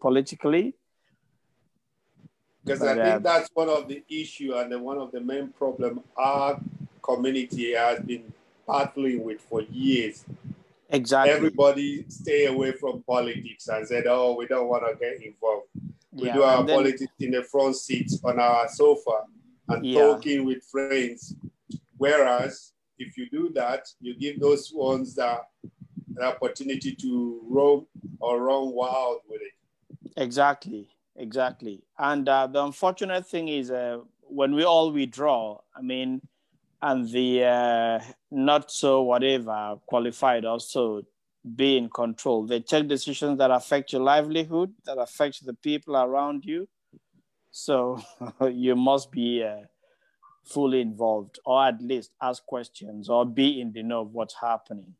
politically. Because I think uh, that's one of the issue and the, one of the main problem our community has been battling with for years. Exactly. Everybody stay away from politics and said, "Oh, we don't want to get involved." We yeah, do our then, politics in the front seat on our sofa and yeah. talking with friends. Whereas if you do that, you give those ones that an opportunity to roam or run wild with it. Exactly, exactly. And uh, the unfortunate thing is uh, when we all withdraw, I mean, and the uh, not so whatever qualified also be in control. They take decisions that affect your livelihood, that affect the people around you. So you must be uh, fully involved, or at least ask questions, or be in the know of what's happening.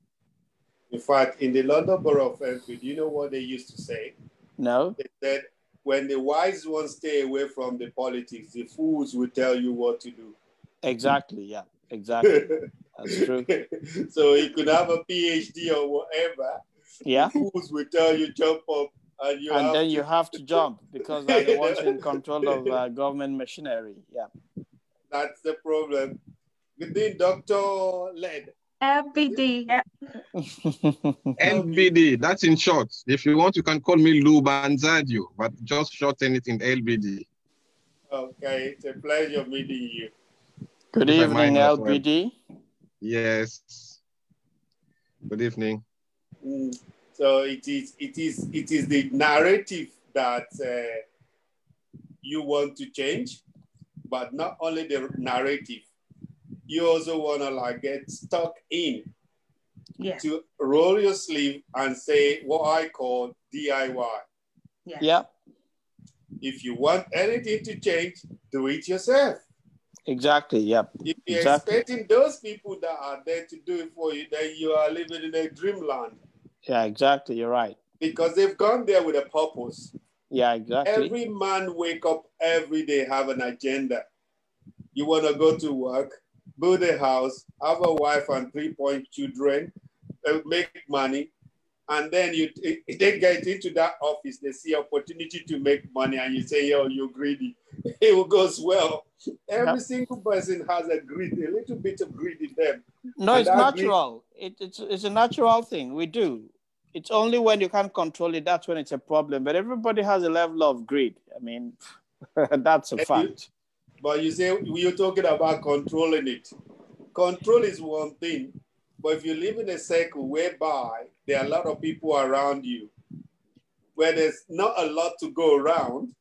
In fact, in the London Borough of Enfield, you know what they used to say? No. They said, when the wise ones stay away from the politics, the fools will tell you what to do. Exactly, yeah, exactly. That's true. so he could have a PhD or whatever. Yeah. The fools will tell you jump up and you and then to... you have to jump because they're the ones in control of uh, government machinery. Yeah. That's the problem. Good day, Dr. Led. LBD. LBD, that's in short. If you want, you can call me Lou Banzadio, but just shorten it in LBD. Okay, it's a pleasure meeting you. Good evening, LBD. Yes. Good evening. Mm. So it is, it is, it is the narrative that uh, you want to change, but not only the narrative you also want to like get stuck in yeah. to roll your sleeve and say what I call DIY. Yeah. yeah. If you want anything to change, do it yourself. Exactly. Yep. If you're exactly. expecting those people that are there to do it for you, then you are living in a dreamland. Yeah, exactly. You're right. Because they've gone there with a purpose. Yeah, exactly. Every man wake up every day have an agenda. You want to go to work, build a house, have a wife and three point children, uh, make money, and then you they get into that office, they see opportunity to make money, and you say, "Yo, you're greedy." It goes well. Every single person has a greed, a little bit of greed in them. No, and it's natural. Greed... It, it's it's a natural thing. We do. It's only when you can't control it that's when it's a problem. But everybody has a level of greed. I mean, that's a fact. But you say you're talking about controlling it. Control is one thing, but if you live in a circle whereby there are a lot of people around you, where there's not a lot to go around,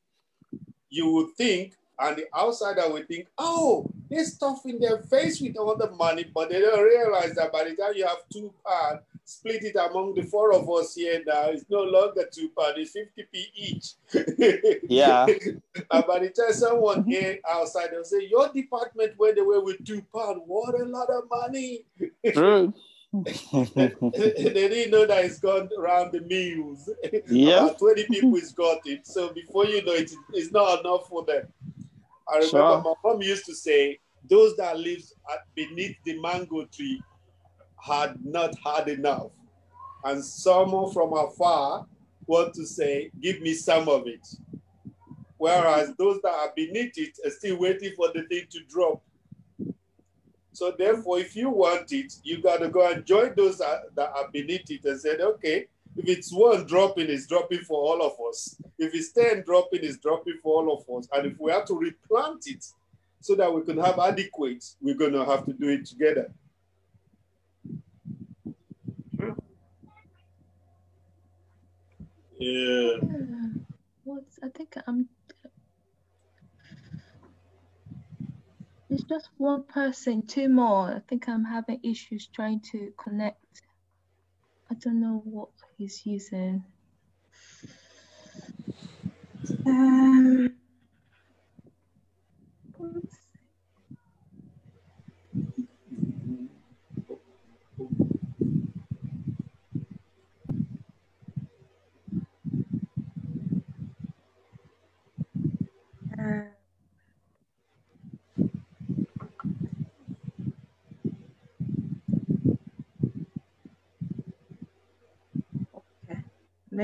you would think, and the outsider would think, oh, they're stuffing their face with all the money, but they don't realize that by the time you have two parts, split it among the four of us here now. It's no longer two pounds, it's 50p each. yeah. and by the time someone here outside, they'll say, Your department went away with two pounds. What a lot of money. True. they didn't know that it's gone around the mills. Yeah. 20 people has got it. So before you know it, it's not enough for them. I remember sure. my mom used to say, those that live beneath the mango tree had not had enough. And someone from afar want to say, give me some of it. Whereas those that are beneath it are still waiting for the thing to drop. So therefore, if you want it, you got to go and join those that, that are beneath it and say, okay, if it's one dropping, it's dropping for all of us. If it's 10 dropping, it's dropping for all of us. And if we have to replant it so that we can have adequate, we're going to have to do it together. Yeah. What's I think I'm. It's just one person, two more. I think I'm having issues trying to connect. I don't know what he's using. Um,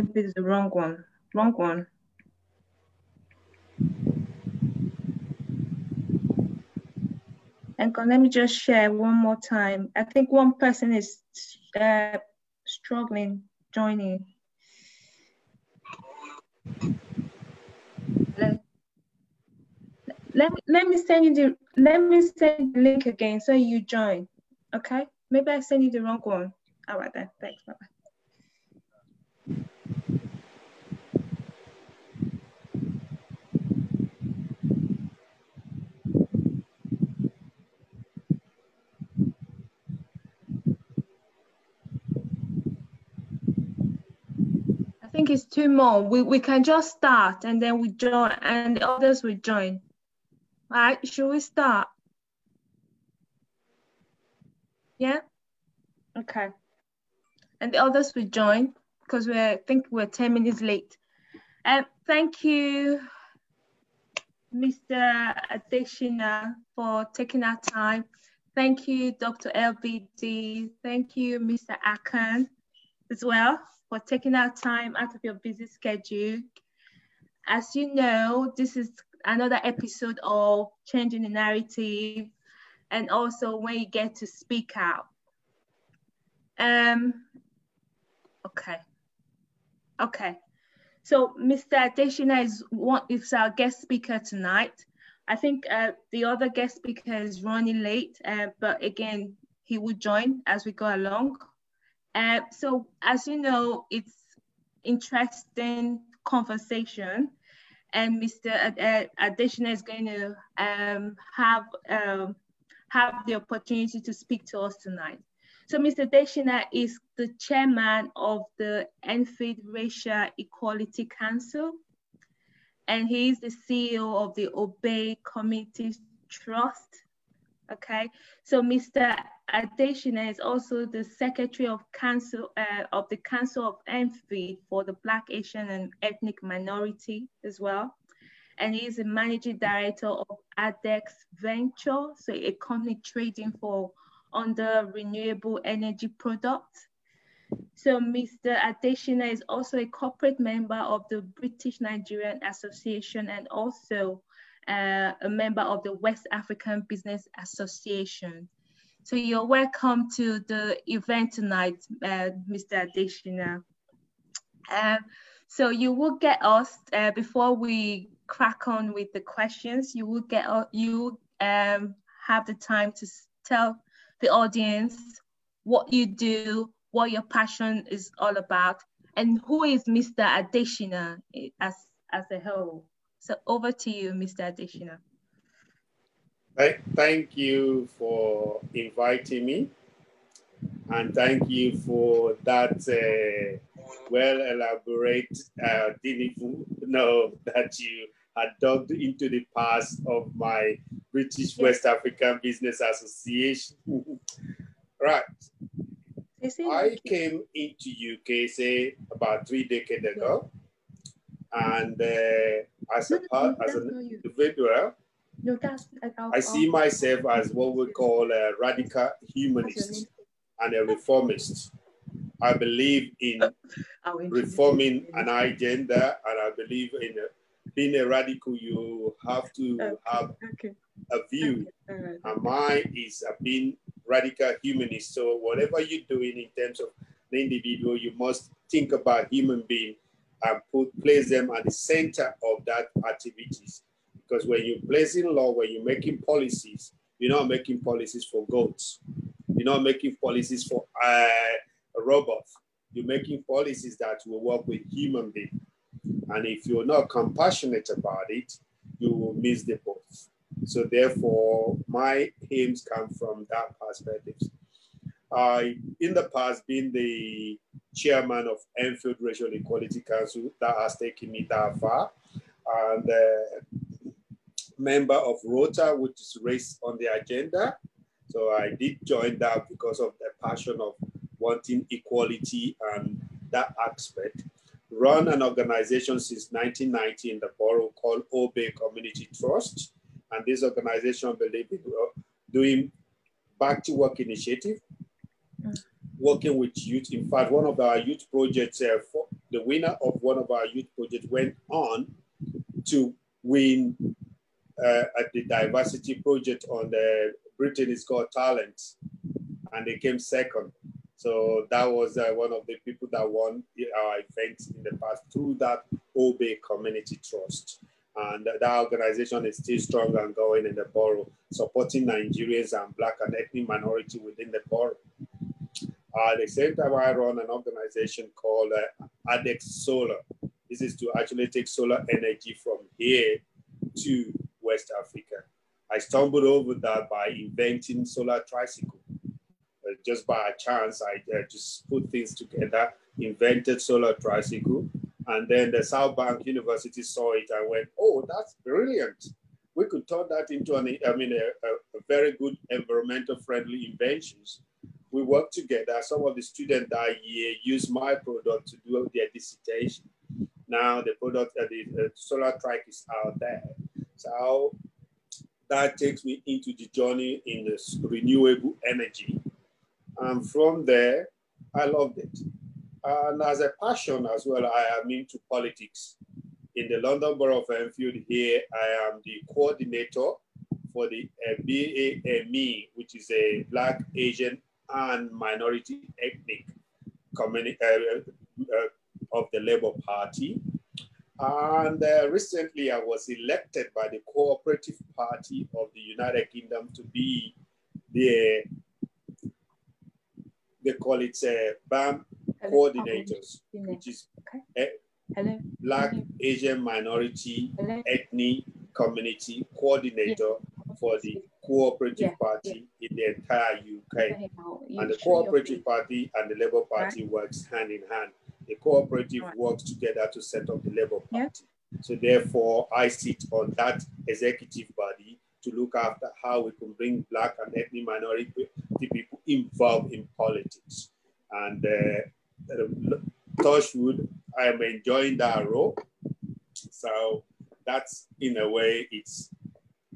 Maybe it's the wrong one. wrong one. And let me just share one more time. I think one person is uh, struggling joining. Let, let, let me send you the let me send the link again so you join. Okay? Maybe I send you the wrong one. All right then. Thanks. Bye bye. It's two more. We, we can just start and then we join and the others will join. All right, should we start? Yeah? Okay. And the others will join because we think we're 10 minutes late. And um, thank you, Mr. Adeshina, for taking our time. Thank you, Dr. LBD. Thank you, Mr. Akan, as well for taking out time out of your busy schedule. As you know, this is another episode of Changing the Narrative and also when you get to speak out. Um, okay. Okay. So Mr. Adeshina is one is our guest speaker tonight. I think uh, the other guest speaker is running late, uh, but again, he will join as we go along. Uh, so as you know, it's interesting conversation and Mr. Adeshina is going to um, have, um, have the opportunity to speak to us tonight. So Mr. Adeshina is the chairman of the Enfield Racial Equality Council, and he is the CEO of the Obey Community Trust. Okay, so Mr. Adeshina is also the Secretary of Council uh, of the Council of Enfield for the Black, Asian, and Ethnic Minority as well. And he is the Managing Director of ADEX Venture, so a company trading for under renewable energy products. So Mr. Adeshina is also a corporate member of the British Nigerian Association and also uh, a member of the West African Business Association. So you're welcome to the event tonight, uh, Mr. Adeshina. Uh, so you will get us, uh, before we crack on with the questions, you will get, uh, you um, have the time to tell the audience what you do, what your passion is all about, and who is Mr. Adeshina as, as a whole. So over to you, Mr. Adeshina. Thank you for inviting me. And thank you for that uh, well elaborate uh, no, that you had dug into the past of my British West African Business Association. right. I came into UK say about three decades ago, and uh, as a part, as an individual, I see myself as what we call a radical humanist and a reformist. I believe in reforming an agenda, and I believe in being a radical. You have to have okay. a view, okay. right. and mine is being radical humanist. So whatever you're doing in terms of the individual, you must think about human being and put place them at the center of that activities. Because when you're placing law, when you're making policies, you're not making policies for goats. You're not making policies for uh, robots. You're making policies that will work with human beings. And if you're not compassionate about it, you will miss the boat. So therefore, my aims come from that perspective. I, in the past, been the chairman of Enfield Racial Equality Council that has taken me that far. And uh, member of Rota, which is race on the agenda. So I did join that because of the passion of wanting equality and that aspect. Run an organization since 1990 in the borough called Obey Community Trust. And this organization believes in doing back to work initiative, working with youth. In fact, one of our youth projects, uh, for, the winner of one of our youth projects went on to win uh, at the diversity project on the Britain is Got Talent, and they came second. So that was uh, one of the people that won our event in the past through that Obey Community Trust. And that organization is still strong and going in the borough, supporting Nigerians and Black and ethnic minority within the borough. Uh, at the same time, I run an organization called uh, ADEX Solar. This is to actually take solar energy from here to West Africa. I stumbled over that by inventing solar tricycle. Uh, just by a chance, I uh, just put things together, invented solar tricycle, and then the South Bank University saw it and went, "Oh, that's brilliant! We could turn that into an, I mean, a, a, a very good environmental friendly inventions." We worked together. Some of the students that year used my product to do their dissertation. Now the product, uh, the uh, solar trike is out there. So that takes me into the journey in this renewable energy. And from there, I loved it. And as a passion as well, I am into politics. In the London Borough of Enfield here, I am the coordinator for the uh, BAME, which is a Black, Asian, and minority ethnic community uh, uh, of the Labour Party. And uh, recently I was elected by the Cooperative Party of the United Kingdom to be the, they call it uh, BAM Hello. coordinators, which is okay. Hello. Black, Hello. Asian minority, Hello. ethnic community coordinator. For the Cooperative. Party in the entire UK. And the Cooperative Party and the Labour Party works hand in hand the cooperative works together to set up the Labour Party. So therefore, I sit on that executive body to look after how we can bring Black and ethnic minority people involved in politics. And uh, Touchwood, I am enjoying that role. So that's in a way, it's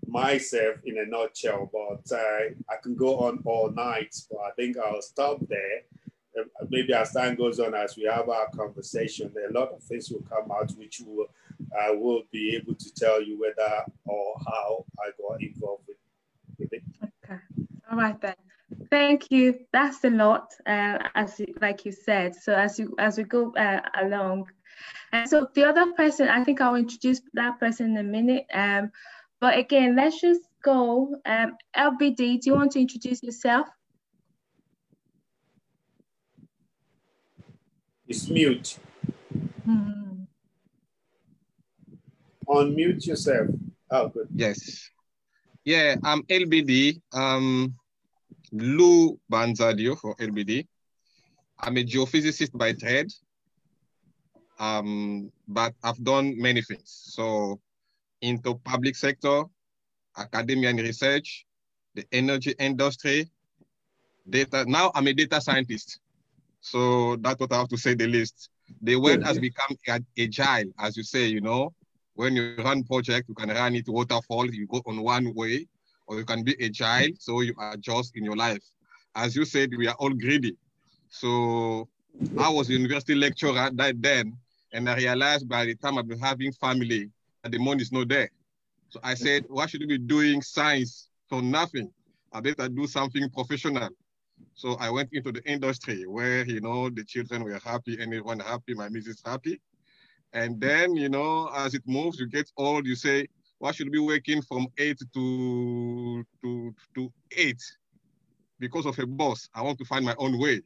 myself in a nutshell, but uh, I can go on all night, but I think I'll stop there maybe as time goes on, as we have our conversation, a lot of things will come out which will I will be able to tell you whether or how I got involved with, with it. Okay, all right then. Thank you. That's a lot, uh, as you, like you said. So as you as we go uh, along, and so the other person, I think I'll introduce that person in a minute. Um, but again, let's just go. Um, LBD, do you want to introduce yourself? It's mute. Hmm. Unmute yourself. Oh, good. Yes. Yeah, I'm LBD. Um, Lou Banzadio for LBD. I'm a geophysicist by trade. Um, but I've done many things. So into public sector, academia and research, the energy industry, data. Now I'm a data scientist. So that's what I have to say the least. The world has become agile, as you say, you know. When you run project, you can run it waterfall, you go on one way, or you can be agile, so you adjust in your life. As you said, we are all greedy. So I was a university lecturer that then, and I realized by the time I've been having family, the money is not there. So I said, why should we be doing science for nothing? I better do something professional. So I went into the industry where, you know, the children were happy, anyone happy, my missus happy. And then, you know, as it moves, you get old, you say, why should we working from eight to, to, to eight? Because of a boss, I want to find my own way.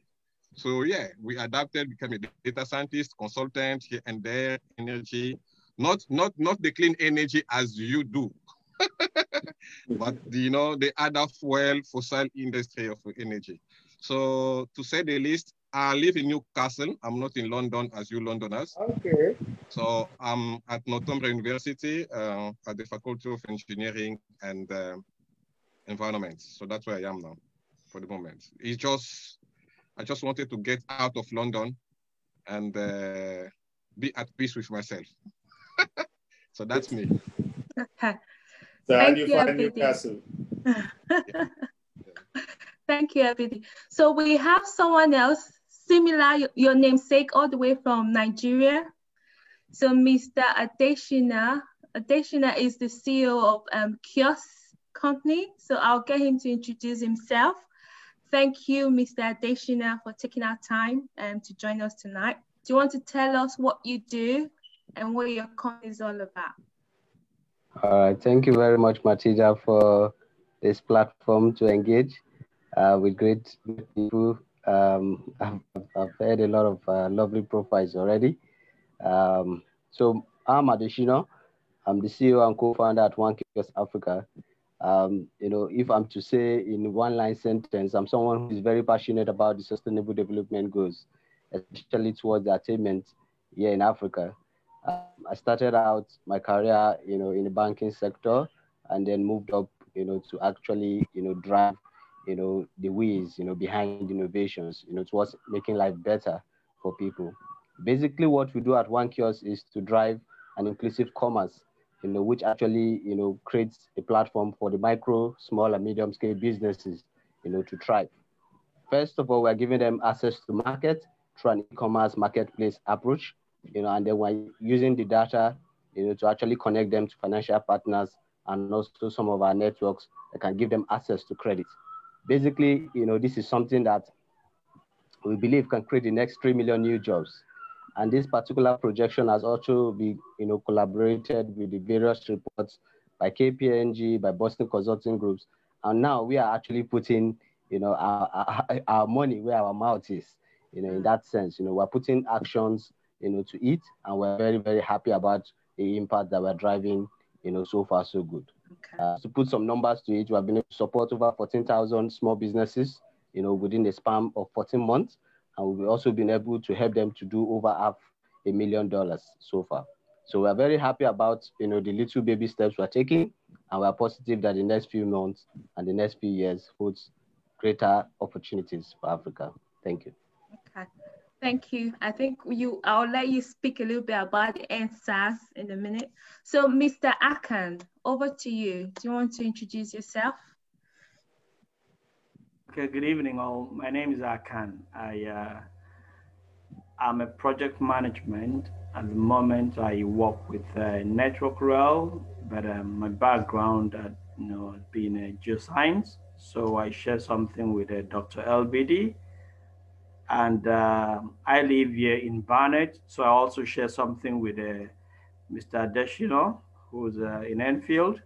So yeah, we adapted, became a data scientist, consultant here and there, energy, not, not, not the clean energy as you do, but you know the other fuel fossil industry of energy. So to say the least, I live in Newcastle. I'm not in London as you Londoners. Okay. So I'm at Northumbria University uh, at the Faculty of Engineering and uh, Environment. So that's where I am now for the moment. It's just, I just wanted to get out of London and uh, be at peace with myself. So that's me. So Thank how do you, you find Newcastle? Thank you, everybody. So we have someone else similar, your namesake, all the way from Nigeria. So Mr. Adeshina, Adeshina is the CEO of um, Kiosk Company. So I'll get him to introduce himself. Thank you, Mr. Adeshina, for taking our time um, to join us tonight. Do you want to tell us what you do and what your company is all about? All right. Thank you very much, Matilda, for this platform to engage uh, with great people. Um, I've, I've, heard a lot of uh, lovely profiles already. Um, so I'm Adeshina. I'm the CEO and co-founder at One Kiosk Africa. Um, you know, if I'm to say in one line sentence, I'm someone who is very passionate about the sustainable development goals, especially towards the attainment here in Africa. Um, I started out my career, you know, in the banking sector and then moved up, you know, to actually, you know, drive, you know, the wheels, you know, behind innovations, you know, towards making life better for people. Basically, what we do at One Kiosk is to drive an inclusive commerce, you know, which actually, you know, creates a platform for the micro, small, and medium scale businesses, you know, to thrive. First of all, we're giving them access to market through an e-commerce marketplace approach you know, and then we're using the data, you know, to actually connect them to financial partners and also some of our networks that can give them access to credit. Basically, you know, this is something that we believe can create the next 3 million new jobs. And this particular projection has also been, you know, collaborated with the various reports by KPMG, by Boston Consulting Groups. And now we are actually putting, you know, our, our, our money where our mouth is, you know, in that sense, you know, we're putting actions you know, to eat. And we're very, very happy about the impact that we're driving, you know, so far so good. Okay. Uh, to put some numbers to it, we have been able to support over 14,000 small businesses, you know, within the span of 14 months. And we've also been able to help them to do over half a million dollars so far. So we're very happy about, you know, the little baby steps we're taking. And we're positive that the next few months and the next few years holds greater opportunities for Africa. Thank you. Okay. Thank you. I think you. I'll let you speak a little bit about the EndSARS in a minute. So, Mr. Akan, over to you. Do you want to introduce yourself? Okay. Good evening, all. My name is Akan. I uh, I'm a project management. At the moment, I work with uh, Network Rail, but um, my background, uh, you know, being a geoscience. So I share something with uh, Dr. LBD and uh, I live here in Barnet, so I also share something with uh, Mr. Adeshina, who's uh, in Enfield.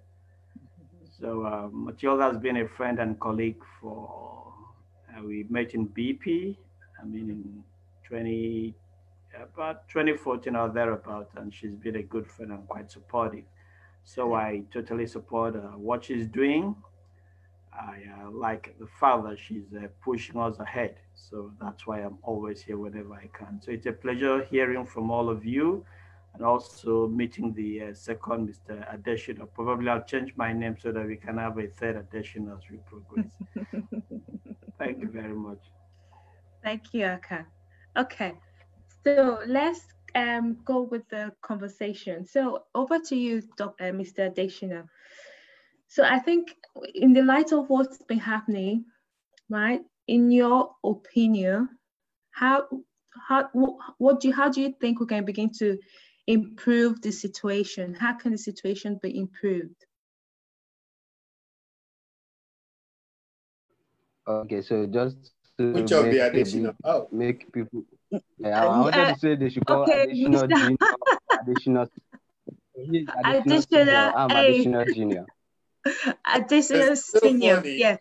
So uh, Matilda has been a friend and colleague for, uh, we met in BP, I mean in 20, about 2014 or thereabout, and she's been a good friend and quite supportive. So I totally support uh, what she's doing I uh, like the fact that she's uh, pushing us ahead. So that's why I'm always here whenever I can. So it's a pleasure hearing from all of you and also meeting the uh, second Mr. Adeshina. Probably I'll change my name so that we can have a third addition as we progress. Thank you very much. Thank you, Aka. Okay, so let's um, go with the conversation. So over to you, Dr. Uh, Mr. Adeshina. So I think in the light of what's been happening, right? In your opinion, how how what do you, how do you think we can begin to improve the situation? How can the situation be improved? Okay, so just to Which of the additional? Oh. Make people. Yeah, I wanted uh, to say they should call okay, additional junior. Additional. Additional, additional, I'm additional junior. Additional so senior. Funny. Yeah.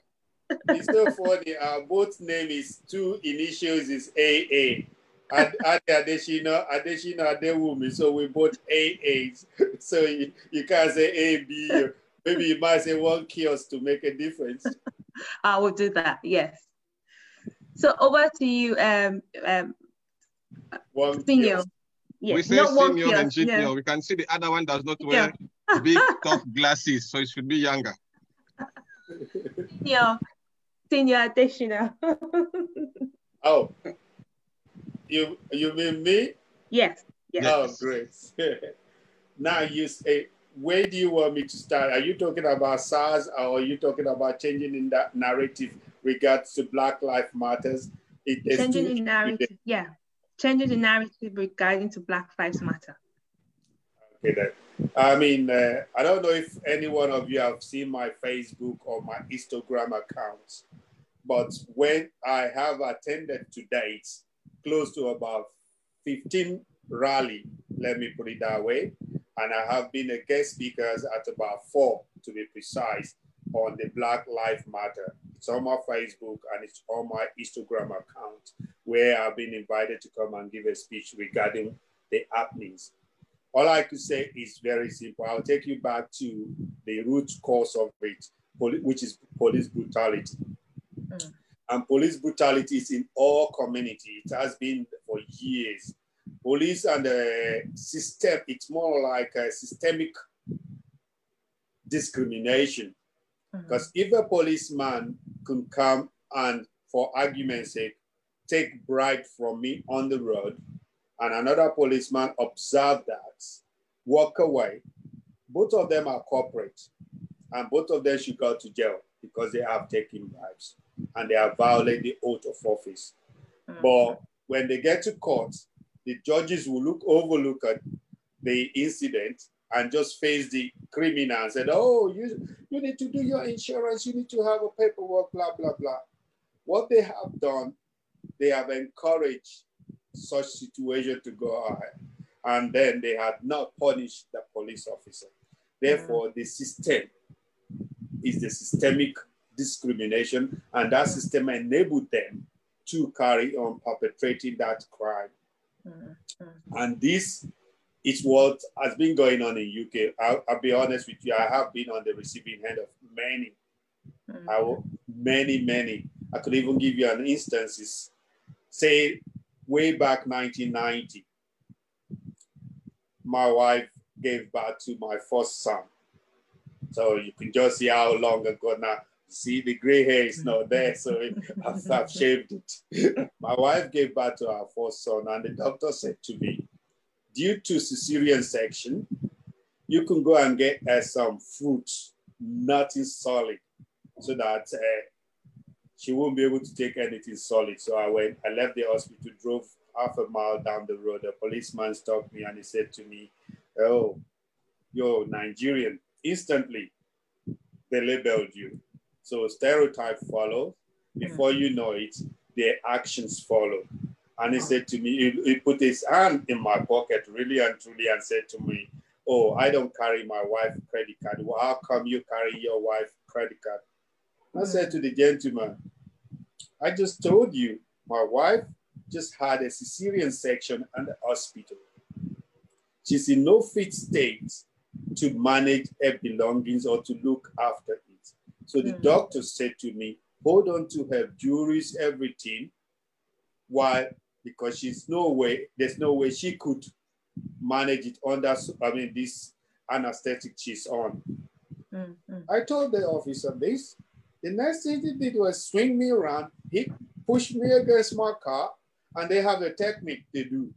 it's so funny. Our both name is two initials is AA. And Ade Adeshina, Adeshina Adewumi. So we both AAs. So you, you can't say A, B. Maybe you might say one kiosk to make a difference. I will do that. Yes. So over to you, um, um, one senior. Yes. We say Not senior and junior. No. We can see the other one does not wear big tough glasses, so it should be younger. Yeah, senior additional. oh, you you mean me? Yes. Yes. Oh, great. now you say, where do you want me to start? Are you talking about SARS or are you talking about changing in that narrative regards to Black Life Matters. It, Changing the narrative, yeah. Changing the narrative regarding to Black Lives Matter. I mean, uh, I don't know if any one of you have seen my Facebook or my Instagram accounts, but when I have attended to date close to about 15 rally, let me put it that way, and I have been a guest speaker at about four to be precise on the Black Lives Matter. It's on my Facebook and it's on my Instagram account where I've been invited to come and give a speech regarding the happenings. All I could say is very simple. I'll take you back to the root cause of it, which is police brutality. Mm. And police brutality is in all community. It has been for years. Police and the system, it's more like a systemic discrimination. Because mm-hmm. if a policeman could come and, for argument's sake, take bribe from me on the road, and another policeman observe that, walk away, both of them are corporate, and both of them should go to jail because they have taken bribes and they have violated the oath of office. Mm-hmm. But when they get to court, the judges will look overlook at the incident and just face the criminal and said, oh, you, you need to do your insurance, you need to have a paperwork, blah, blah, blah. What they have done, they have encouraged such situation to go ahead. And then they had not punished the police officer. Therefore, the system is the systemic discrimination, and that system enabled them to carry on perpetrating that crime. Mm-hmm. And this is what has been going on in UK. I'll, I'll, be honest with you. I have been on the receiving end of many, mm-hmm. I will, many, many. I could even give you an instances. Say, way back 1990, my wife gave birth to my first son. So you can just see how long ago now. See, the gray hair is not there, so I've, I've shaved it. my wife gave birth to our first son, and the doctor said to me, due to cesarean section, you can go and get uh, some fruit, nothing solid, so that uh, she won't be able to take anything solid. So I went, I left the hospital, drove half a mile down the road. A policeman stopped me and he said to me, Oh, you're Nigerian. Instantly, they labeled you. So stereotype follows. Before hmm. you know it, their actions follow. And he said to me, he, he, put his hand in my pocket really and truly and said to me, oh, I don't carry my wife's credit card. Well, how come you carry your wife's credit card? I hmm. said to the gentleman, I just told you, my wife just had a cesarean section at the hospital. She's in no fit state to manage her belongings or to look after it. So the mm. doctor said to me, hold on to her jewelries, everything, while because she's no way, there's no way she could manage it under, I mean, this anesthetic she's on. Mm-hmm. I told the officer this. The next thing he did was swing me around. He pushed me against my car, and they have a technique they do.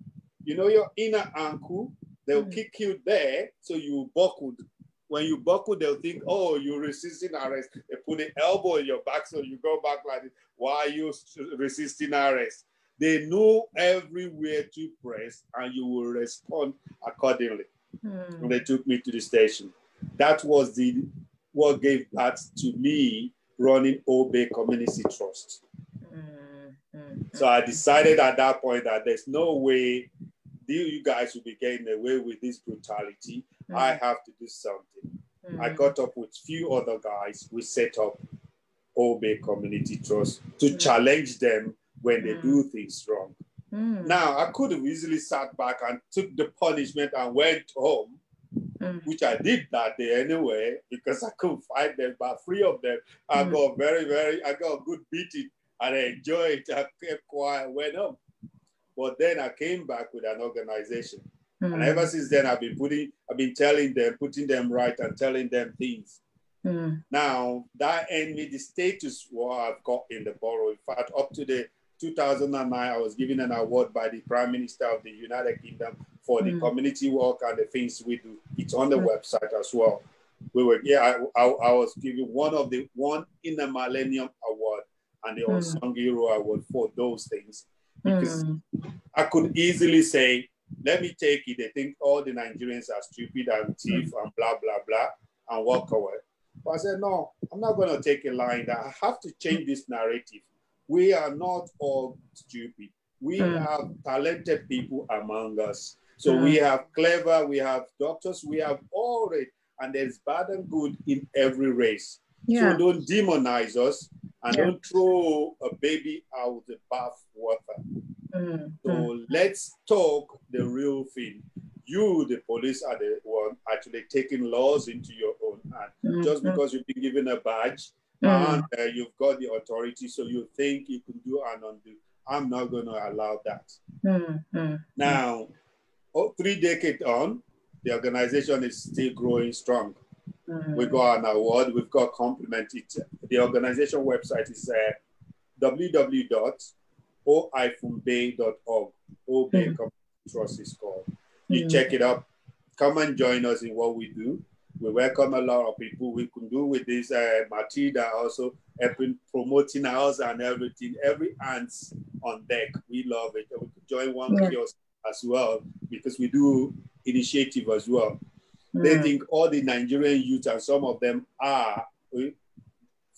You know, your inner ankle, they'll mm-hmm. kick you there, so you buckled. When you buckle, they'll think, oh, you're resisting arrest. They put an elbow in your back, so you go back like this. Why are you resisting arrest? They know everywhere to press and you will respond accordingly. Mm. they took me to the station. That was the what gave birth to me running Obey Community Trust. Mm. So I decided at that point that there's no way you guys will be getting away with this brutality. Mm. I have to do something. I hmm. got up with few other guys. We set up Obey Community Trust to challenge them when they do mm. things wrong. Mm. Now, I could have easily sat back and took the punishment and went home, mm. which I did that day anyway, because I couldn't find them, but three of them, I mm. got very, very, I got a good beating and I enjoyed it. I kept quiet, went home. But then I came back with an organization. And mm. ever since then, I've been putting, I've been telling them, putting them right and telling them things. Mm. Now, that ended me the status what I've got in the borough. In fact, up to the 2009, I was given an award by the Prime Minister of the United Kingdom for the mm. community work and the things we do. It's on the mm. website as well. We were, yeah, I, I, I, was given one of the one in the Millennium Award, and the mm. unsung hero award for those things. Because mm. I could easily say, let me take it. They think all the Nigerians are stupid and thief and blah, blah, blah, and walk away. But I said, no, I'm not going to take a line that I have to change this narrative. We are not all stupid. We mm. have talented people among us. So we have clever, we have doctors, we have all it, and there's bad and good in every race. Yeah. So don't demonize us and yeah. don't throw a baby out the bath water. Mm. So let's talk the real thing. You, the police, are the one actually taking laws into your own hand. Mm. Just because you've been given a badge mm. and uh, you've got the authority, so you think you can do and undo. I'm not going to allow that. Mm, mm, now, oh, three decades on, the organization is still growing strong. Mm. We got an award, we've got compliment. It, the organization website is uh, www.o-bay.org. O-Bay mm. Trust is called. You mm. check it up. Come and join us in what we do. We welcome a lot of people. We can do with this uh, Matilda also helping promoting us and everything. Every ants on deck. We love it. We could join one yeah. kiosk as well because we do initiative as well. Mm. They think all the Nigerian youth and some of them are uh,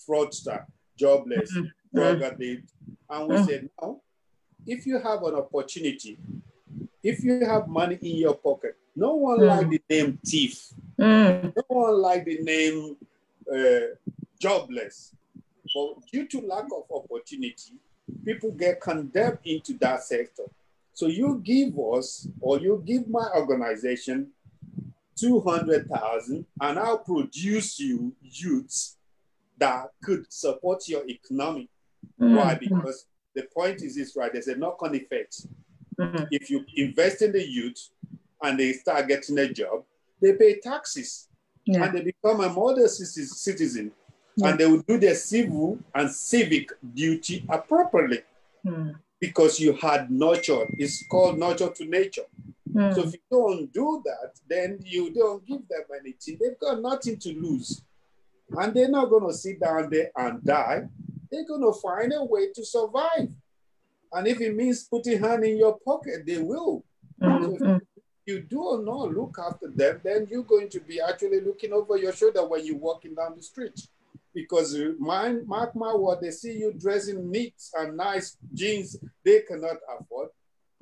fraudster, jobless, mm. drug addicts. And we mm. said, no, if you have an opportunity, if you have money in your pocket, no one mm. like the name thief. Mm. No one like the name uh, jobless. But due to lack of opportunity, people get condemned into that sector. So you give us, or you give my organization 200,000 and I'll produce you youths that could support your economy. Mm-hmm. Why? Because the point is this, right? There's a knock-on effect. Mm-hmm. If you invest in the youth and they start getting a job, they pay taxes yeah. and they become a model citizen yeah. and they will do their civil and civic duty appropriately mm. Because you had nurtured. It's called nurture to nature. Mm. So if you don't do that, then you don't give them anything. They've got nothing to lose. And they're not going to sit down there and die. They're going to find a way to survive. And if it means putting hand in your pocket, they will. Mm-hmm. So hmm. you do or not look after them, then you're going to be actually looking over your shoulder when you're walking down the street because mine, mark my word, they see you dressing neat and nice jeans they cannot afford.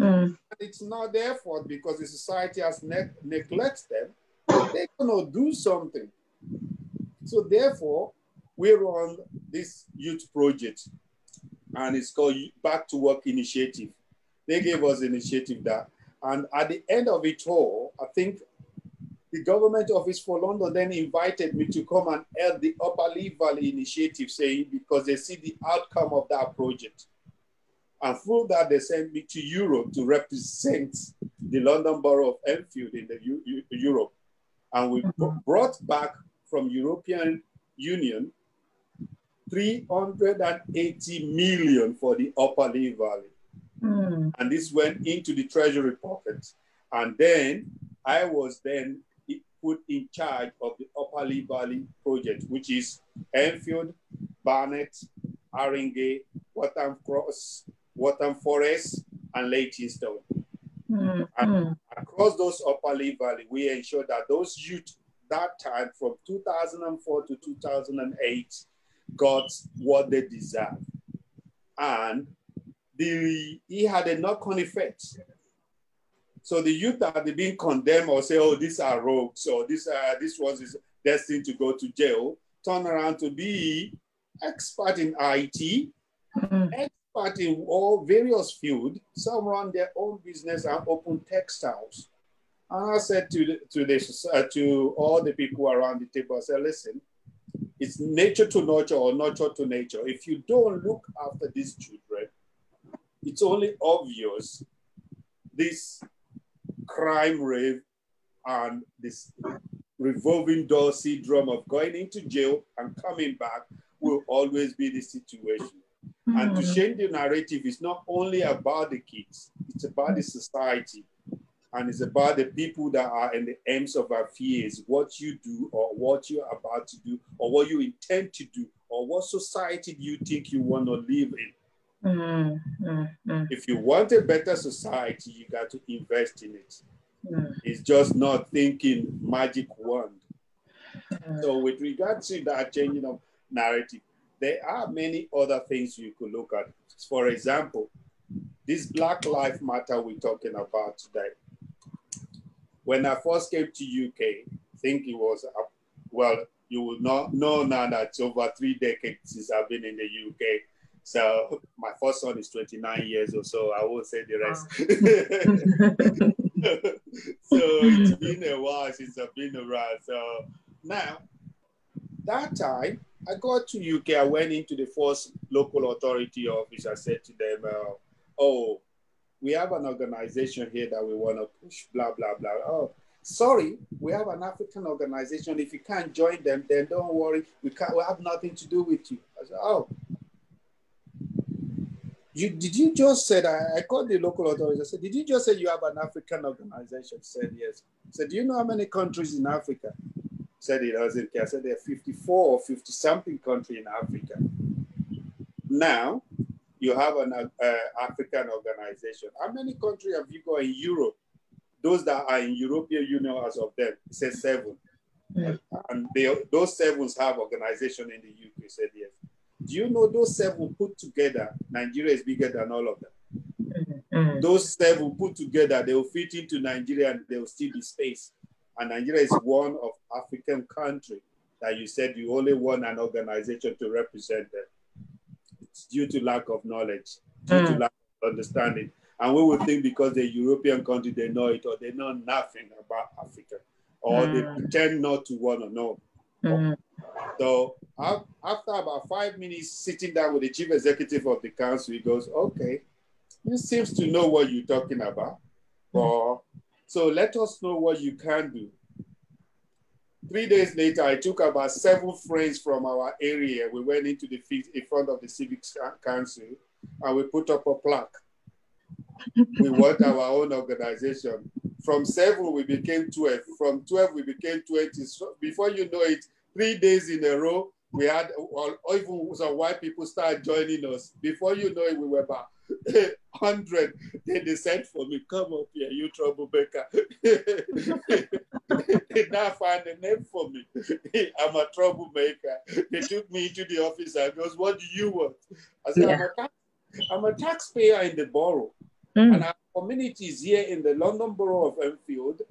Mm. It's not their fault because the society has ne- neglected them. They're gonna do something. So therefore, we run this youth project, and it's called Back to Work Initiative. They gave us initiative that, and at the end of it all, I think the government office for London then invited me to come and help the Upper Lee Valley initiative, saying because they see the outcome of that project. And through that, they sent me to Europe to represent the London Borough of Enfield in the U U Europe. And we mm-hmm. brought back from European Union 380 million for the Upper Lee Valley. Mm. And this went into the treasury pocket. And then I was then put in charge of the Upper Lee Valley project, which is Enfield, Barnet, Haringey, Waltham Cross, Waltham Forest, and Leytonstone. Mm-hmm. And across those Upper Lee Valley, we ensure that those youth that time from 2004 to 2008 got what they deserve. And the, he had a knock-on effect so the youth that are being condemned or say, oh, these are rogues or this, uh, this was is destined to go to jail, turn around to be expert in IT, mm-hmm. expert in all various fields. Some run their own business and open textiles. And I said to, the, to, this, uh, to all the people around the table, I said, listen, it's nature to nurture or nurture to nature. If you don't look after these children, it's only obvious this crime rave and this revolving door syndrome of going into jail and coming back will always be the situation. Mm-hmm. And to hmm. change the narrative is not only about the kids, it's about the society. And it's about the people that are in the aims of our fears, what you do or what you're about to do or what you intend to do or what society do you think you want to live in? Mm, mm, mm. If you want a better society, you got to invest in it. Mm. It's just not thinking magic wand. Mm. So, with regard to that changing of narrative, there are many other things you could look at. For example, this Black Life Matter we're talking about today. When I first came to UK, I think it was, uh, well, you will not know now that it's over three decades since I've been in the UK. So my first son is 29 years or so. I won't say the rest. so it's been a while since I've been around. So now, that time, I got to UK. I went into the first local authority office. I said to them, uh, "Oh, we have an organization here that we want to push. Blah blah blah. Oh, sorry, we have an African organization. If you can't join them, then don't worry. We can't. We have nothing to do with you." I said, "Oh." You, did you just say that? I called the local authorities. I said, Did you just say you have an African organization? said, Yes. I said, Do you know how many countries in Africa? said it doesn't care. I said there are 54 or 50 something country in Africa. Now you have an uh, African organization. How many countries have you got in Europe? Those that are in European Union as of them, it says seven. Mm. And they, those sevens have organization in the UK, said yes. Do you know those seven put together, Nigeria is bigger than all of them. Mm. Those seven put together, they will fit into Nigeria and there will still be space. And Nigeria is one of African country that you said you only want an organization to represent them. It's due to lack of knowledge, due to Mm. lack of understanding. And we would think because they're European country, they know it, or they know nothing about Africa, or Mm. they pretend not to want to know. Mm. So after about five minutes sitting down with the chief executive of the council, he goes, okay, you seems to know what you're talking about. So let us know what you can do. Three days later, I took about seven friends from our area. We went into the field in front of the civic council and we put up a plaque. we want our own organization. From seven, we became 12. From 12, we became 20. So before you know it, three days in a row, we had, or even some white people started joining us. Before you know it, we were about 100. Then they sent for me, come up here, you troublemaker. they now find a name for me. I'm a troublemaker. They took me into the office and goes, what do you want? I said, I'm, a tax, I'm a taxpayer in the borough. Mm. And our communities here in the London Borough of Enfield,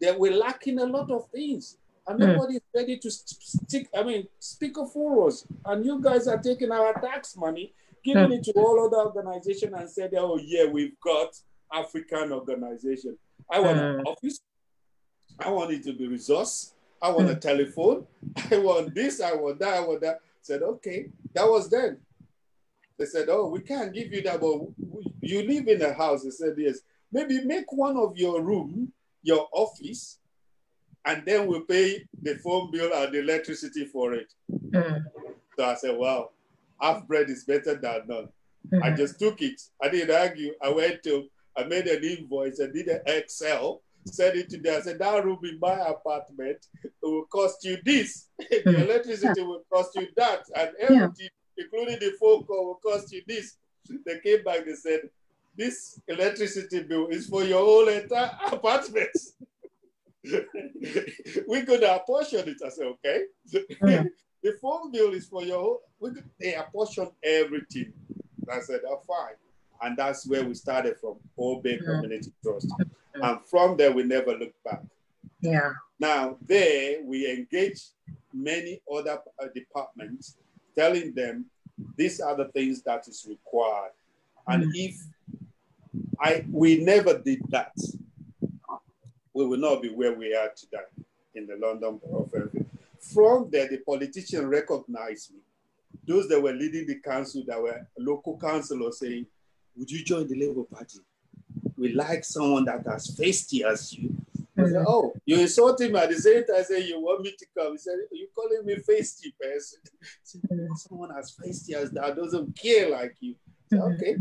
they were lacking a lot of things. And Mm. nobody is ready to st- stick, I mean, speak up for us. And you guys are taking our tax money, giving it to all other organizations and said, oh yeah, we've got African organization. I want an Mm. office. I want it to be resource. I want a telephone. I want this. I want that. I want that. said, okay. That was then. They said, oh, we can't give you that, but you live in a house. They said, yes. Maybe make one of your room your office, and then we'll pay the phone bill and the electricity for it. Mm. So I said, wow, half bread is better than none. I Mhm. just took it. I didn't argue. I went to, I made an invoice, I did an Excel, sent it to them. I said, that room in my apartment it will cost you this. the Mm. electricity will cost you that. And everything, including the phone call, will cost you this. They came back, they said, this electricity bill is for your whole entire apartment. we could apportion it. I said, okay. The phone bill is for your whole, we could, they apportion everything. I said, oh, fine. And that's where we started from, Obey Mm. Community Trust. And from there, we never looked back. Yeah. Now, there we engage many other uh, departments, telling them these are the things that is required. And Mm. if I we never did that, we will not be where we are today in the London Borough of. From there, the politicians recognized me. Those that were leading the council, that were local councillors saying, Would you join the Labour Party? We like someone that has feisty as you. I said, Mhm. oh, you insulting me at the same time. I said, you want me to come? He said, you calling me feisty person? Said, Mhm. Someone as feisty as that doesn't care like you. I said, Mhm. okay.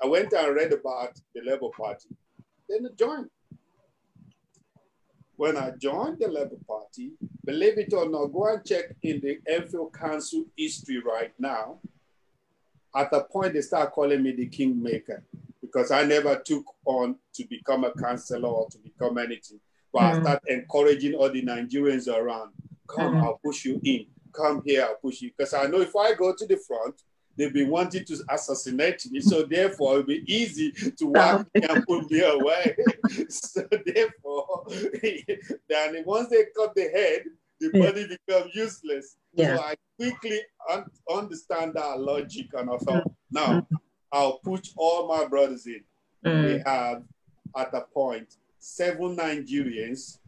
I went and read about the Labour Party. Then I joined. When I joined the Labour Party, believe it or not, go and check in the Enfield Council history right now. At the point they start calling me the kingmaker because I never took on to become a councillor or to become anything. But mm. I start encouraging all the Nigerians around, come, mm. I'll push you in. Come here, I'll push you. Because I know if I go to the front, they've been wanting to assassinate me. So therefore, it'll be easy to walk me and put me away. so therefore, then once they cut the head, the body becomes useless. Yeah. So I quickly un- understand that logic and I thought, now I'll put all my brothers in. Mm. We have at a point seven Nigerians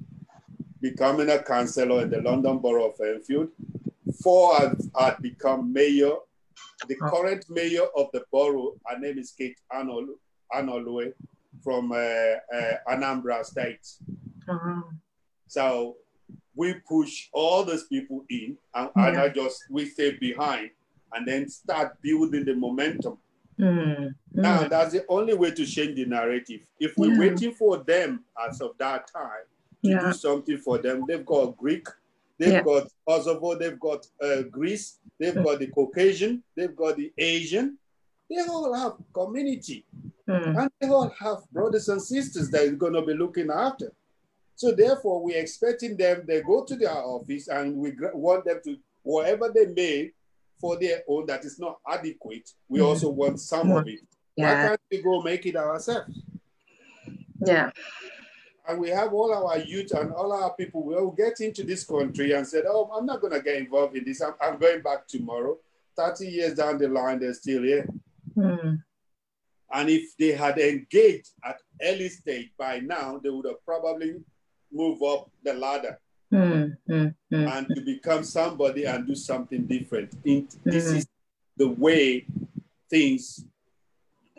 becoming a councillor in the London Borough of Enfield. Four had, had become mayor the current mayor of the borough, her name is Kate Anol Anolue from uh, uh, Anambra State. Uh-huh. So we push all those people in and, yeah. and I just, we stay behind and then start building the momentum. Mm. Now, that's the only way to change the narrative. If we're yeah. waiting for them as of that time to yeah. do something for them, they've got Greek, they've yeah. got Kosovo, they've got uh, Greece, They've got the Caucasian, they've got the Asian. They all have community. Mm. And they all have brothers and sisters that is going to be looking after. So therefore, we're expecting them, they go to their office and we want them to, whatever they made for their own that is not adequate, we mm. also want some of it. Yeah. Why can't we go make it ourselves? Yeah and we have all our youth and all our people will get into this country and said, oh, I'm not going to get involved in this. I'm, I'm, going back tomorrow. 30 years down the line, they're still here. Mm. And if they had engaged at early stage by now, they would have probably moved up the ladder mm, mm, and to become somebody and do something different. this is the way things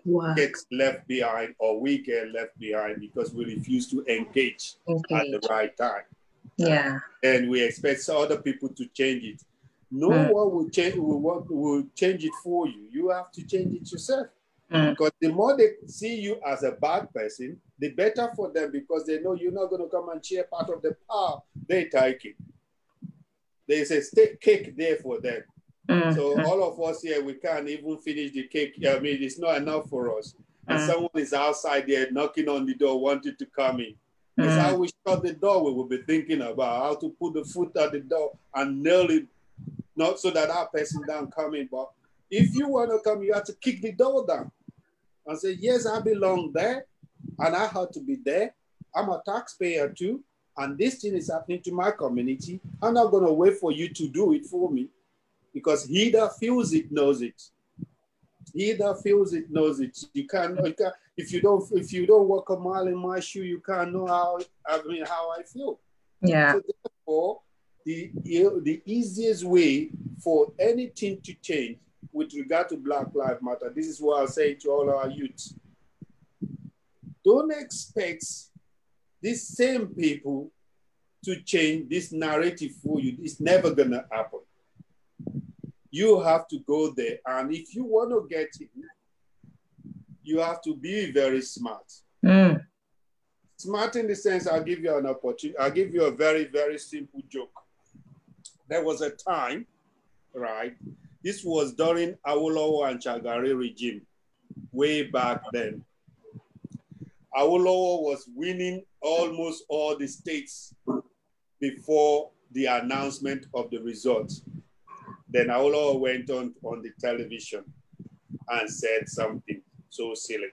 wow. gets left behind or we get left behind because we refuse to engage, engage. at the right time. Yeah. And we expect other people to change it. No mm. one will change will, want, will change it for you. You have to change it yourself. Mm. Because the more they see you as a bad person, the better for them because they know you're not going to come and share part of the power they take it. There's a stay cake there for them. Mm, so mm. all of us here, we can't even finish the cake. I mean, it's not enough for us. And mm. someone is outside there knocking on the door, wanting to come in. That's mm. how we shut the door. We will be thinking about how to put the foot at the door and nail it, not so that our person don't come in. But if you want to come, you have to kick the door down and say, yes, I belong there and I have to be there. I'm a taxpayer too. And this thing is happening to my community. I'm not going to wait for you to do it for me because he that feels it knows it. He that feels it knows it. You can't, you can't if you don't if you don't walk a mile in my shoe, you can't know how I mean how I feel. Yeah. So therefore, the the easiest way for anything to change with regard to Black Lives Matter, this is what I say to all our youth. Don't expect these same people to change this narrative for you. It's never gonna happen you have to go there. And if you want to get it, you have to be very smart. Mm. Smart in the sense, I'll give you an opportunity, I'll give you a very, very simple joke. There was a time, right? This was during Awolowo and Shagari regime, way back then. Awolowo was winning almost all the states before the announcement of the results. Then Awolowo went on on the television and said something so silly.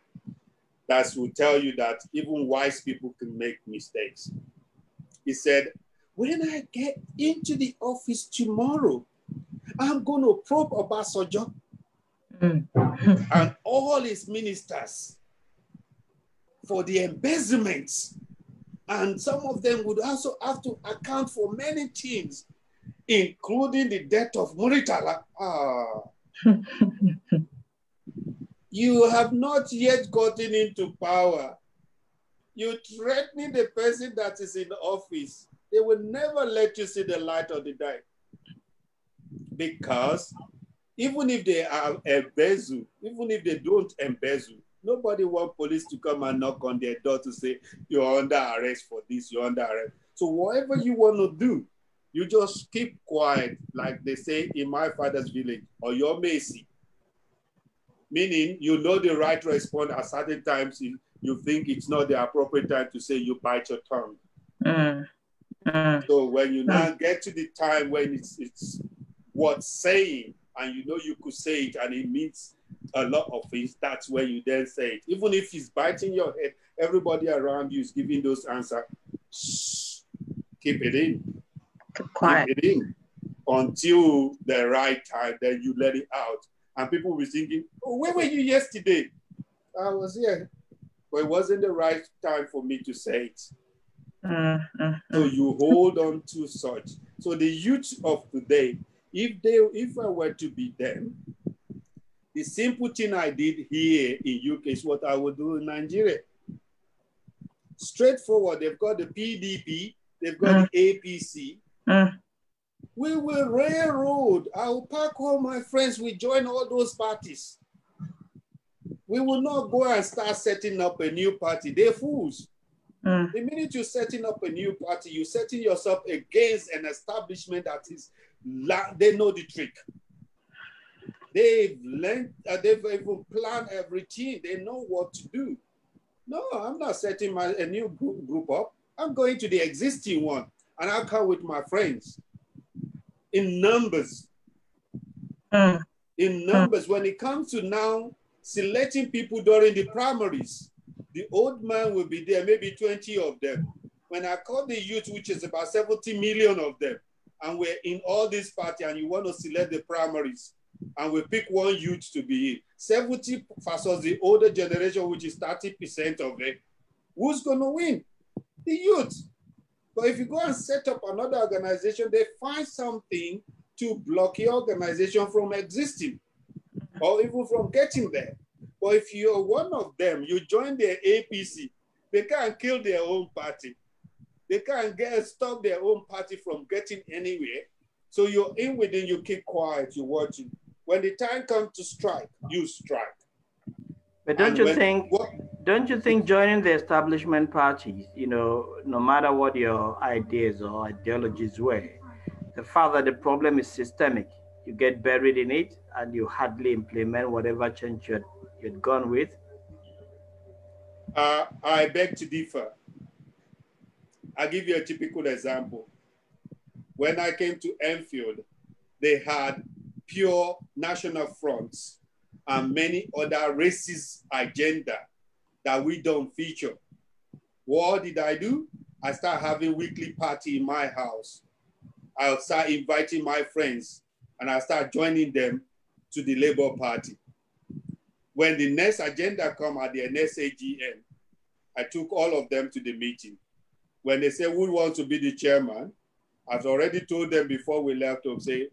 That will tell you that even wise people can make mistakes. He said, when I get into the office tomorrow, I'm going to probe Obasanjo mm. and all his ministers for the embezzlements. And some of them would also have to account for many things including the death of Muritala. Ah. you have not yet gotten into power. You threatening the person that is in office. They will never let you see the light of the day. Because even if they are embezzle, even if they don't embezzle, nobody want police to come and knock on their door to say, you're under arrest for this, you're under arrest. So whatever you want to do, You just keep quiet, like they say in my father's village, or your Macy. Meaning, you know the right response at certain times. You, you think it's not the appropriate time to say you bite your tongue. Mm. Mm. So when you now get to the time when it's it's worth saying, and you know you could say it, and it means a lot of things, that's when you then say it. Even if he's biting your head, everybody around you is giving those answers. Keep it in. Quiet. Keep it in until the right time, then you let it out. And people will be thinking, oh, where were you yesterday? I was here. But it wasn't the right time for me to say it. Mm, mm, so mm. you hold on to such. So the youth of today, if they if I were to be them, the simple thing I did here in UK is what I would do in Nigeria. Straightforward, they've got the PDP, they've got mm. the APC. Mm. We will railroad. I will pack all my friends. We join all those parties. We will not go and start setting up a new party. They're fools. Mm. The minute you're setting up a new party, you're setting yourself against an establishment that is, they know the trick. They've learned, uh, they've even planned everything. They know what to do. No, I'm not setting my, a new group, group up. I'm going to the existing one and I'll come with my friends in numbers. Mm. In numbers, mm. when it comes to now selecting people during the primaries, the old man will be there, maybe 20 of them. When I call the youth, which is about 70 million of them, and we're in all this party, and you want to select the primaries, and we pick one youth to be in, 70 versus the older generation, which is 30% of it, who's going to win? The youth. But if you go and set up another organization, they find something to block your organization from existing or even from getting there. But if you're one of them, you join the APC, they can't kill their own party. They can't get stop their own party from getting anywhere. So you're in within, you keep quiet, you're watching. When the time comes to strike, you strike. But don't and you when, think what, don't you think joining the establishment parties, you know, no matter what your ideas or ideologies were, the fact that the problem is systemic, you get buried in it and you hardly implement whatever change you're you'd gone with? Uh, I beg to differ. I'll give you a typical example. When I came to Enfield, they had pure national fronts and many other racist agenda that we don't feature. What did I do? I start having weekly party in my house. I'll start inviting my friends and I start joining them to the Labour Party. When the next agenda come at the next AGM, I took all of them to the meeting. When they say who wants to be the chairman, I've already told them before we left to say,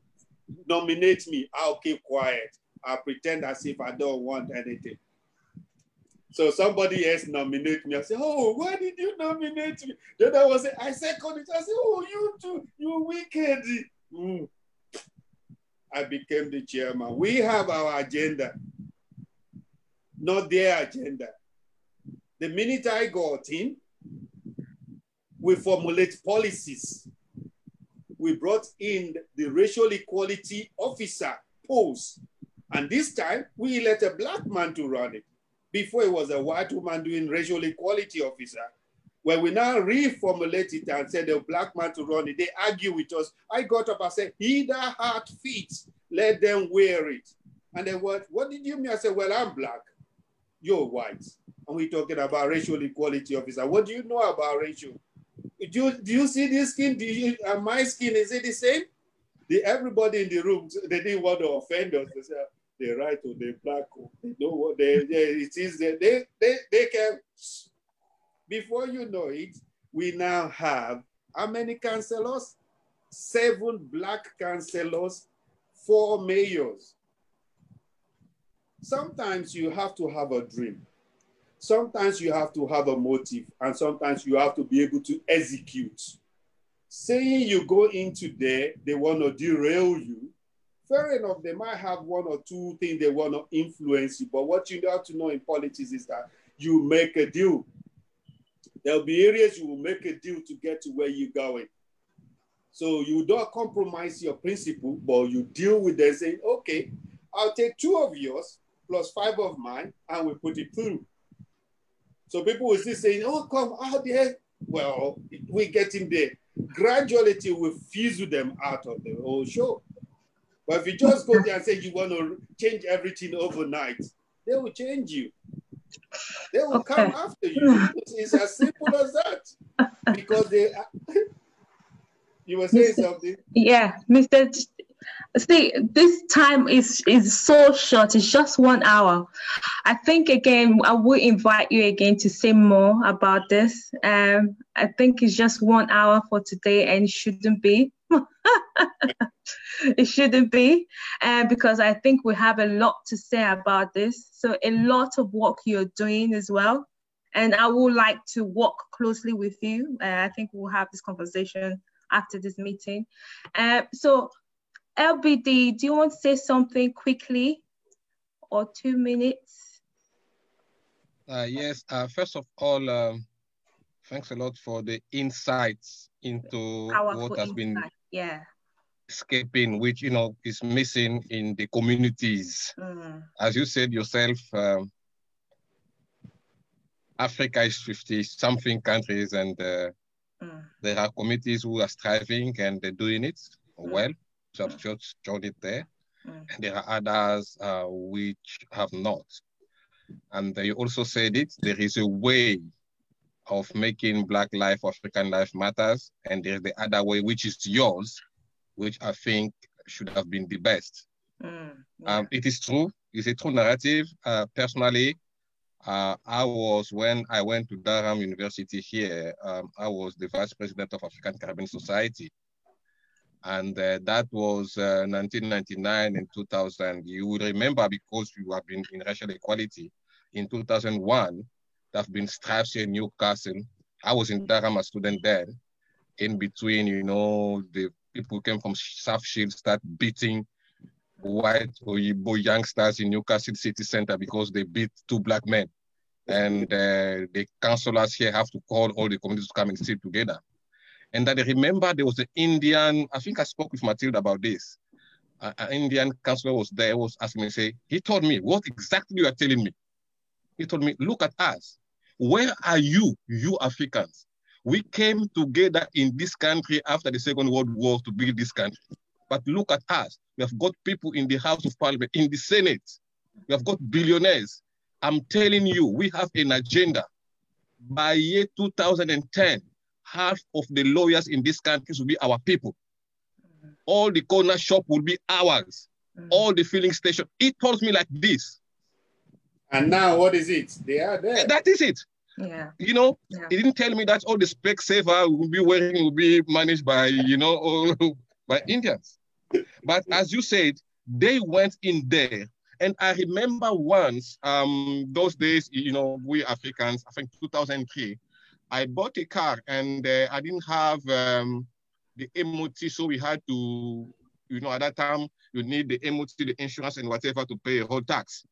nominate me, I'll keep quiet. I'll pretend as if I don't want anything. So somebody else nominate me. I say, oh, why did you nominate me? Then I was, I second it. I said, oh, you too, you wicked. Mm. I became the chairman. We have our agenda not their agenda. The minute I got in, we formulate policies. We brought in the racial equality officer post. And this time we let a black man to run it. Before it was a white woman doing racial equality officer. When we now reformulate it and said the black man to run it, they argue with us. I got up and said, he that heart feet, let them wear it. And then what, what did you mean? I said, well, I'm black you're white. And we're talking about racial equality officer. What do you know about racial? Do you, do you see this skin? Do you, uh, my skin, is it the same? The, everybody in the room, they didn't want to offend us. They said, they're right or they're black. Or they know what they, they, it is. They, they, they, they can, before you know it, we now have how many councillors? Seven black councillors, four mayors. Sometimes you have to have a dream. Sometimes you have to have a motive, and sometimes you have to be able to execute. Saying you go into there, they want to derail you. Fair enough, they might have one or two things they want to influence you, but what you have to know in politics is that you make a deal. There'll be areas you will make a deal to get to where you're going. So you don't compromise your principle, but you deal with them saying, okay, I'll take two of yours plus five of mine and we put it through. So people will still saying, oh, come out there. Well, we're getting there. Gradually, will fizzle them out of the whole show. But if you just go there and say you want to change everything overnight, they will change you. They will okay. come after you. It's as simple as that. Because they, you were saying something. Yeah, Mr. See, this time is is so short. It's just one hour. I think again, I will invite you again to say more about this. Um, I think it's just one hour for today, and shouldn't be. it shouldn't be, uh, because I think we have a lot to say about this. So a lot of work you're doing as well, and I would like to work closely with you. Uh, I think we'll have this conversation after this meeting. Uh, so LBD, do you want to say something quickly or two minutes? Uh, yes, uh, first of all, um, thanks a lot for the insights into Powerful what has insight. been yeah escaping, which you know is missing in the communities. Mm. As you said yourself, um, Africa is 50 something countries, and uh, mm. there are communities who are striving and they're doing it mm. well. So I've just joined it there. Mm. And there are others uh, which have not. And you also said it, there is a way of making Black life, African life matters. And there's the other way, which is yours, which I think should have been the best. Mm, yeah. um, it is true. It's a true narrative. Uh, personally, uh, I was, when I went to Durham University here, um, I was the vice president of African Caribbean Society. And uh, that was 1999 uh, and 2000. You will remember because you have been in racial equality. In 2001, there have been stripes here in Newcastle. I was in Durham, a student then. In between, you know, the people came from South Shield start beating white Oyibo youngsters in Newcastle city center because they beat two black men. And uh, the councillors here have to call all the communities to come and sit together. And I remember there was an Indian, I think I spoke with Matilda about this. An Indian counselor was there, was asking me, say, he told me, what exactly you are telling me? He told me, look at us. Where are you, you Africans? We came together in this country after the Second World War to build this country. But look at us. We have got people in the House of Parliament, in the Senate. We have got billionaires. I'm telling you, we have an agenda. By year 2010, half of the lawyers in this country will be our people. All the corner shop will be ours. Mm. All the filling station. It told me like this. And now what is it? They are there. That is it. Yeah. You know, yeah. he didn't tell me that all the Specsaver will be wearing will be managed by, you know, all, by Indians. But as you said, they went in there. And I remember once, um, those days, you know, we Africans, I think 2003, I bought a car and uh, I didn't have um, the MOT, so we had to, you know, at that time you need the MOT, the insurance, and whatever to pay a whole tax.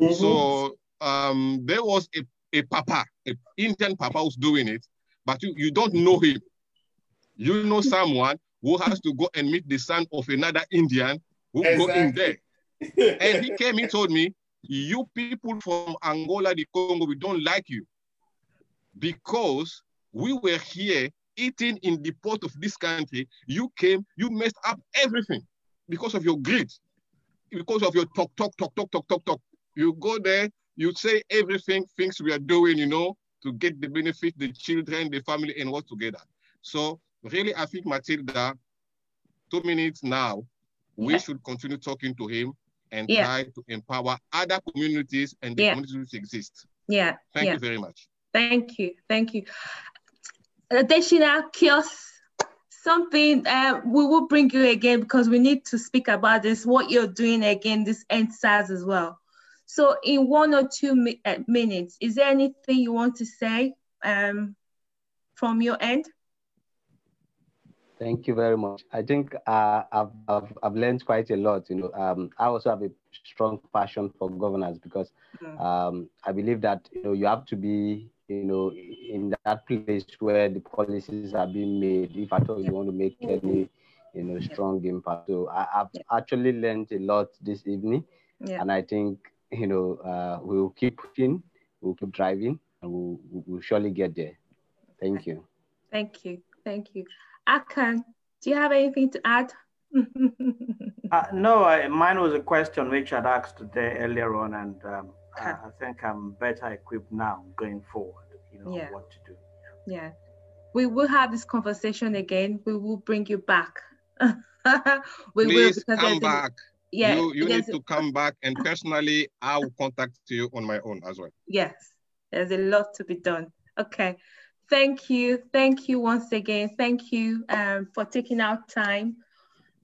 Mm-hmm. So um, there was a, a papa, an Indian papa who's doing it, but you, you don't know him. You know someone who has to go and meet the son of another Indian who exactly. go in there. and he came, he told me, you people from Angola, the Congo, we don't like you because we were here eating in the port of this country. You came, you messed up everything because of your greed, because of your talk, talk, talk, talk, talk, talk, talk. You go there, you say everything, things we are doing, you know, to get the benefit, the children, the family, and work together. So really, I think Matilda, two minutes now, we yeah. should continue talking to him and yeah. try to empower other communities and the yeah. communities which exist. Yeah. Thank you very much. Thank you. Thank you. Adeshina kiosk, something uh, we will bring you again because we need to speak about this, what you're doing again, this EndSARS as well. So in one or two mi uh, minutes, is there anything you want to say um, from your end? Thank you very much. I think uh, I've, I've, I've learned quite a lot. You know, um, I also have a strong passion for governance because mm. um, I believe that you know you have to be you know, in that place where the policies are being made, if at all you want to make any, you know, strong impact. So I, have actually learned a lot this evening, yeah. and I think, you know, uh, we will keep pushing, we'll keep driving, and we'll, we'll surely get there. Thank you. Thank you. Thank you. Akan, do you have anything to add? uh, no, I, mine was a question which I'd asked today earlier on, and um, I, I, think I'm better equipped now going forward. You know yeah. what to do. Yeah, we will have this conversation again. We will bring you back. we Please will come back. Yeah, you, you need to come back, and personally, I will contact you on my own as well. Yes, there's a lot to be done. Okay, thank you, thank you once again. Thank you um, for taking out time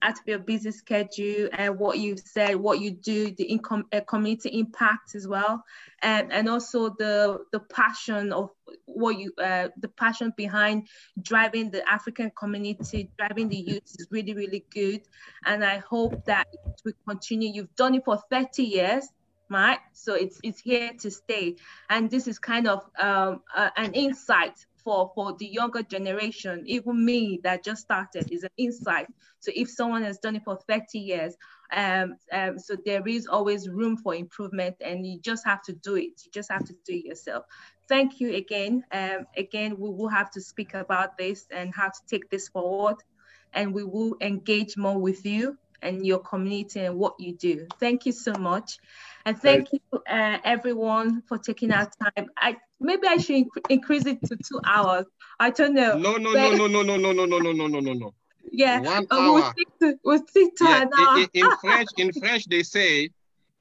out of your busy schedule and what you've said, what you do, the income, uh, community impact as well, and and also the the passion of what you uh, the passion behind driving the African community, driving the youth is really really good, and I hope that it will continue. You've done it for 30 years. Right, so it's it's here to stay, and this is kind of um, uh, an insight for for the younger generation, even me that just started, is an insight. So if someone has done it for 30 years, um, um, so there is always room for improvement, and you just have to do it. You just have to do it yourself. Thank you again. Um, again, we will have to speak about this and how to take this forward, and we will engage more with you and your community and what you do. Thank you so much. And thank you uh, everyone for taking our time. I maybe I should inc increase it to two hours. I don't know. No, no, no, no, no, no, no, no, no, no, no, no, no, no. Yeah, One uh, hour. we'll stick to, we'll stick to yeah, an hour. In, in French, in French, they say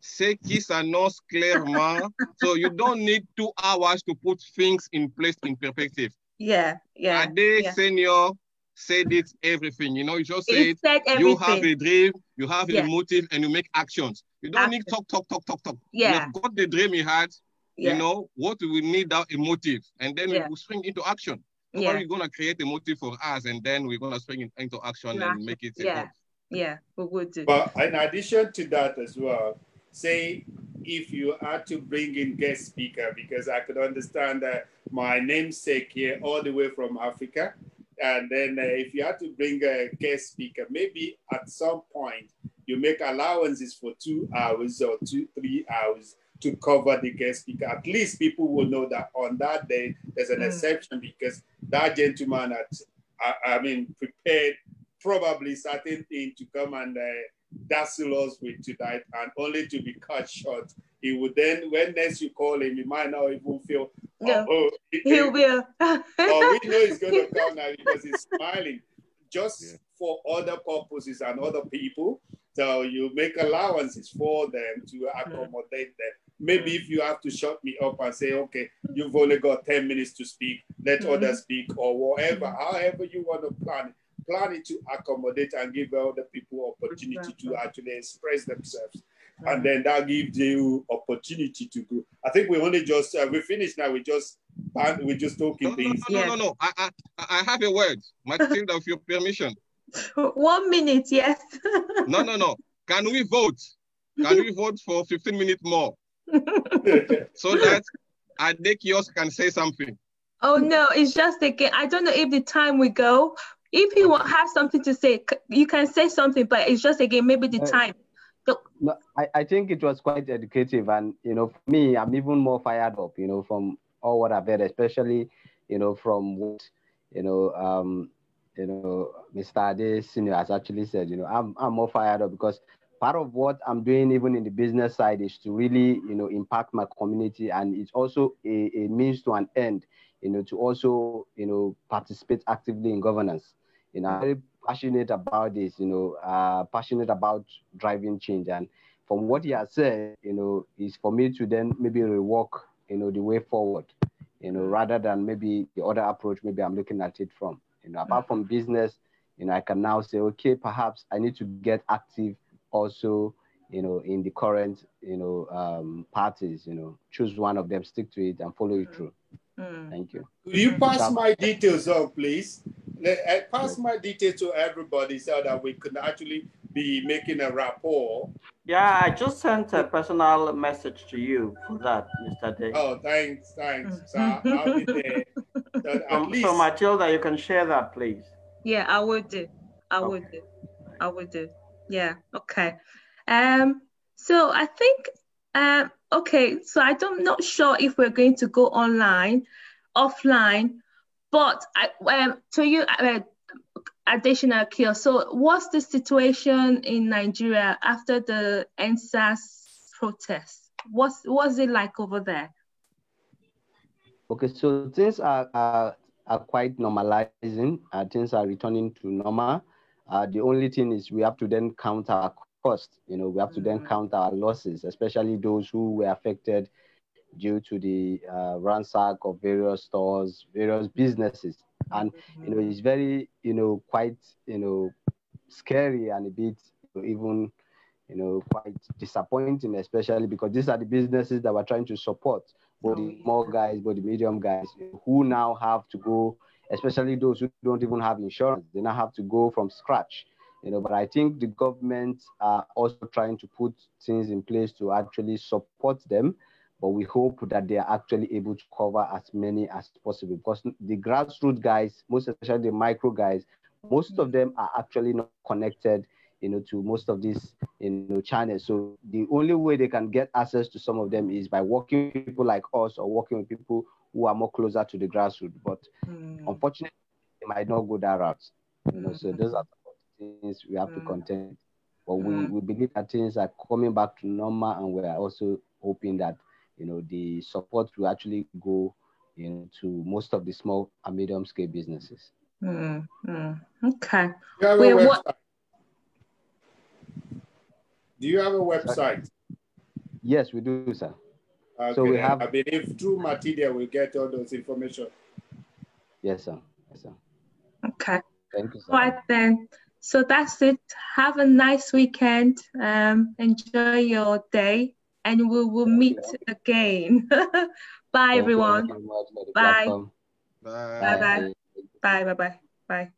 "ce qui s'annonce clairement." so you don't need two hours to put things in place in perspective. Yeah, yeah. Ade yeah. Senior said it everything. You know, you just say it, it you have a dream, you have yeah. a motive, and you make actions. You don't Action. need talk, talk, talk, talk, talk. Yeah. You've got the dream you had. Yeah. You know what we need that a motive, and then yeah. we will spring into action. So yeah. we're gonna create a motive for us, and then we're gonna spring into action and make it. Yeah. Yeah, we would do. But in addition to that as well, say if you are to bring in guest speaker, because I could understand that my namesake here all the way from Africa, and then uh, if you had to bring a guest speaker, maybe at some point you make allowances for two hours or two, three hours to cover the guest speaker. At least people will know that on that day there's an mm. exception because that gentleman had, I, I, mean, prepared probably certain thing to come and uh, dazzle us with tonight and only to be cut short. He would then, when next you call him, he might not even feel, oh, oh he, will. oh, we know he's going to come now because he's smiling. Just yeah. for other purposes and other people, so you make allowances for them to accommodate them. Maybe if you have to shut me up and say, okay, you've only got 10 minutes to speak, let mm-hmm. others speak, or whatever, however you want to plan it, plan it to accommodate and give other people opportunity to actually express themselves. And then that gives you opportunity to grow. I think we only just uh, we finished now. We just we just talking no, things. No, no, no, no, no. I, I I have a word. My Matilda, with your permission. One minute, yes. no, no, no. Can we vote? Can we vote for 15 minutes more? so that Adekios can say something. Oh no, it's just again. I don't know if the time we go. If you have something to say, you can say something, but it's just again maybe the time. No, I, I think it was quite educative, and you know, for me, I'm even more fired up. You know, from all what I've heard, especially you know from what you know um, you know, Mr. Ade Senior has actually said, you know, I'm, I'm more fired up because part of what I'm doing even in the business side is to really, you know, impact my community. And it's also a, a means to an end, you know, to also, you know, participate actively in governance. You know, I'm very passionate about this, you know, uh, passionate about driving change. And from what he has said, you know, is for me to then maybe rework, you know, the way forward, you know, rather than maybe the other approach, maybe I'm looking at it from. You know, apart from business, you know, I can now say, okay, perhaps I need to get active also, you know, in the current, you know, um, parties, you know, choose one of them, stick to it and follow it through. Mm. Thank you. Could you pass my details on, please? Uh, pass my details to everybody so that we can actually be making a rapport. Yeah, I just sent a personal message to you for that, Mr. Day. Oh, thanks, thanks. So I'll be there. So, so, least... so Matilda, you can share that, please. Yeah, I would do. I okay. would do. I would do. Yeah. Okay. Um. So I think. Um. Okay. So I don't not sure if we're going to go online, offline, but I um to you uh, Adeshina kill. So what's the situation in Nigeria after the EndSARS protest? What's what's it like over there? Okay, so things are are, are quite normalizing. Uh, things are returning to normal. Uh, the only thing is we have to then count our cost. You know, we have to mm-hmm. then count our losses, especially those who were affected due to the uh, ransack of various stores, various businesses. And, you know, it's very, you know, quite, you know, scary and a bit even, you know, quite disappointing, especially because these are the businesses that we're trying to support, both the small guys, both the medium guys, who now have to go, especially those who don't even have insurance, they now have to go from scratch. You know, but I think the government are also trying to put things in place to actually support them but we hope that they are actually able to cover as many as possible because the grassroots guys, most especially the micro guys, most of them are actually not connected, you know, to most of these, you know, channels. So the only way they can get access to some of them is by working with people like us or working with people who are more closer to the grassroots. But mm. unfortunately, they might not go that route. You know, so those are things we have mm. to contend. But we, mm. we believe that things are coming back to normal, and we are also hoping that you know, the support will actually go into most of the small and medium scale businesses. Mm, mm, okay. Do you have Wait, a website? What? Do you have a website? Yes, we do, sir. Okay, so we have. I believe through Matilda we get all those information. Yes, sir. Yes, sir. Okay. Thank you. Sir. All right then. So that's it. Have a nice weekend. Um, enjoy your day and we will meet again. Bye, everyone. Bye. Bye. Bye. Bye. Bye. Bye. Bye.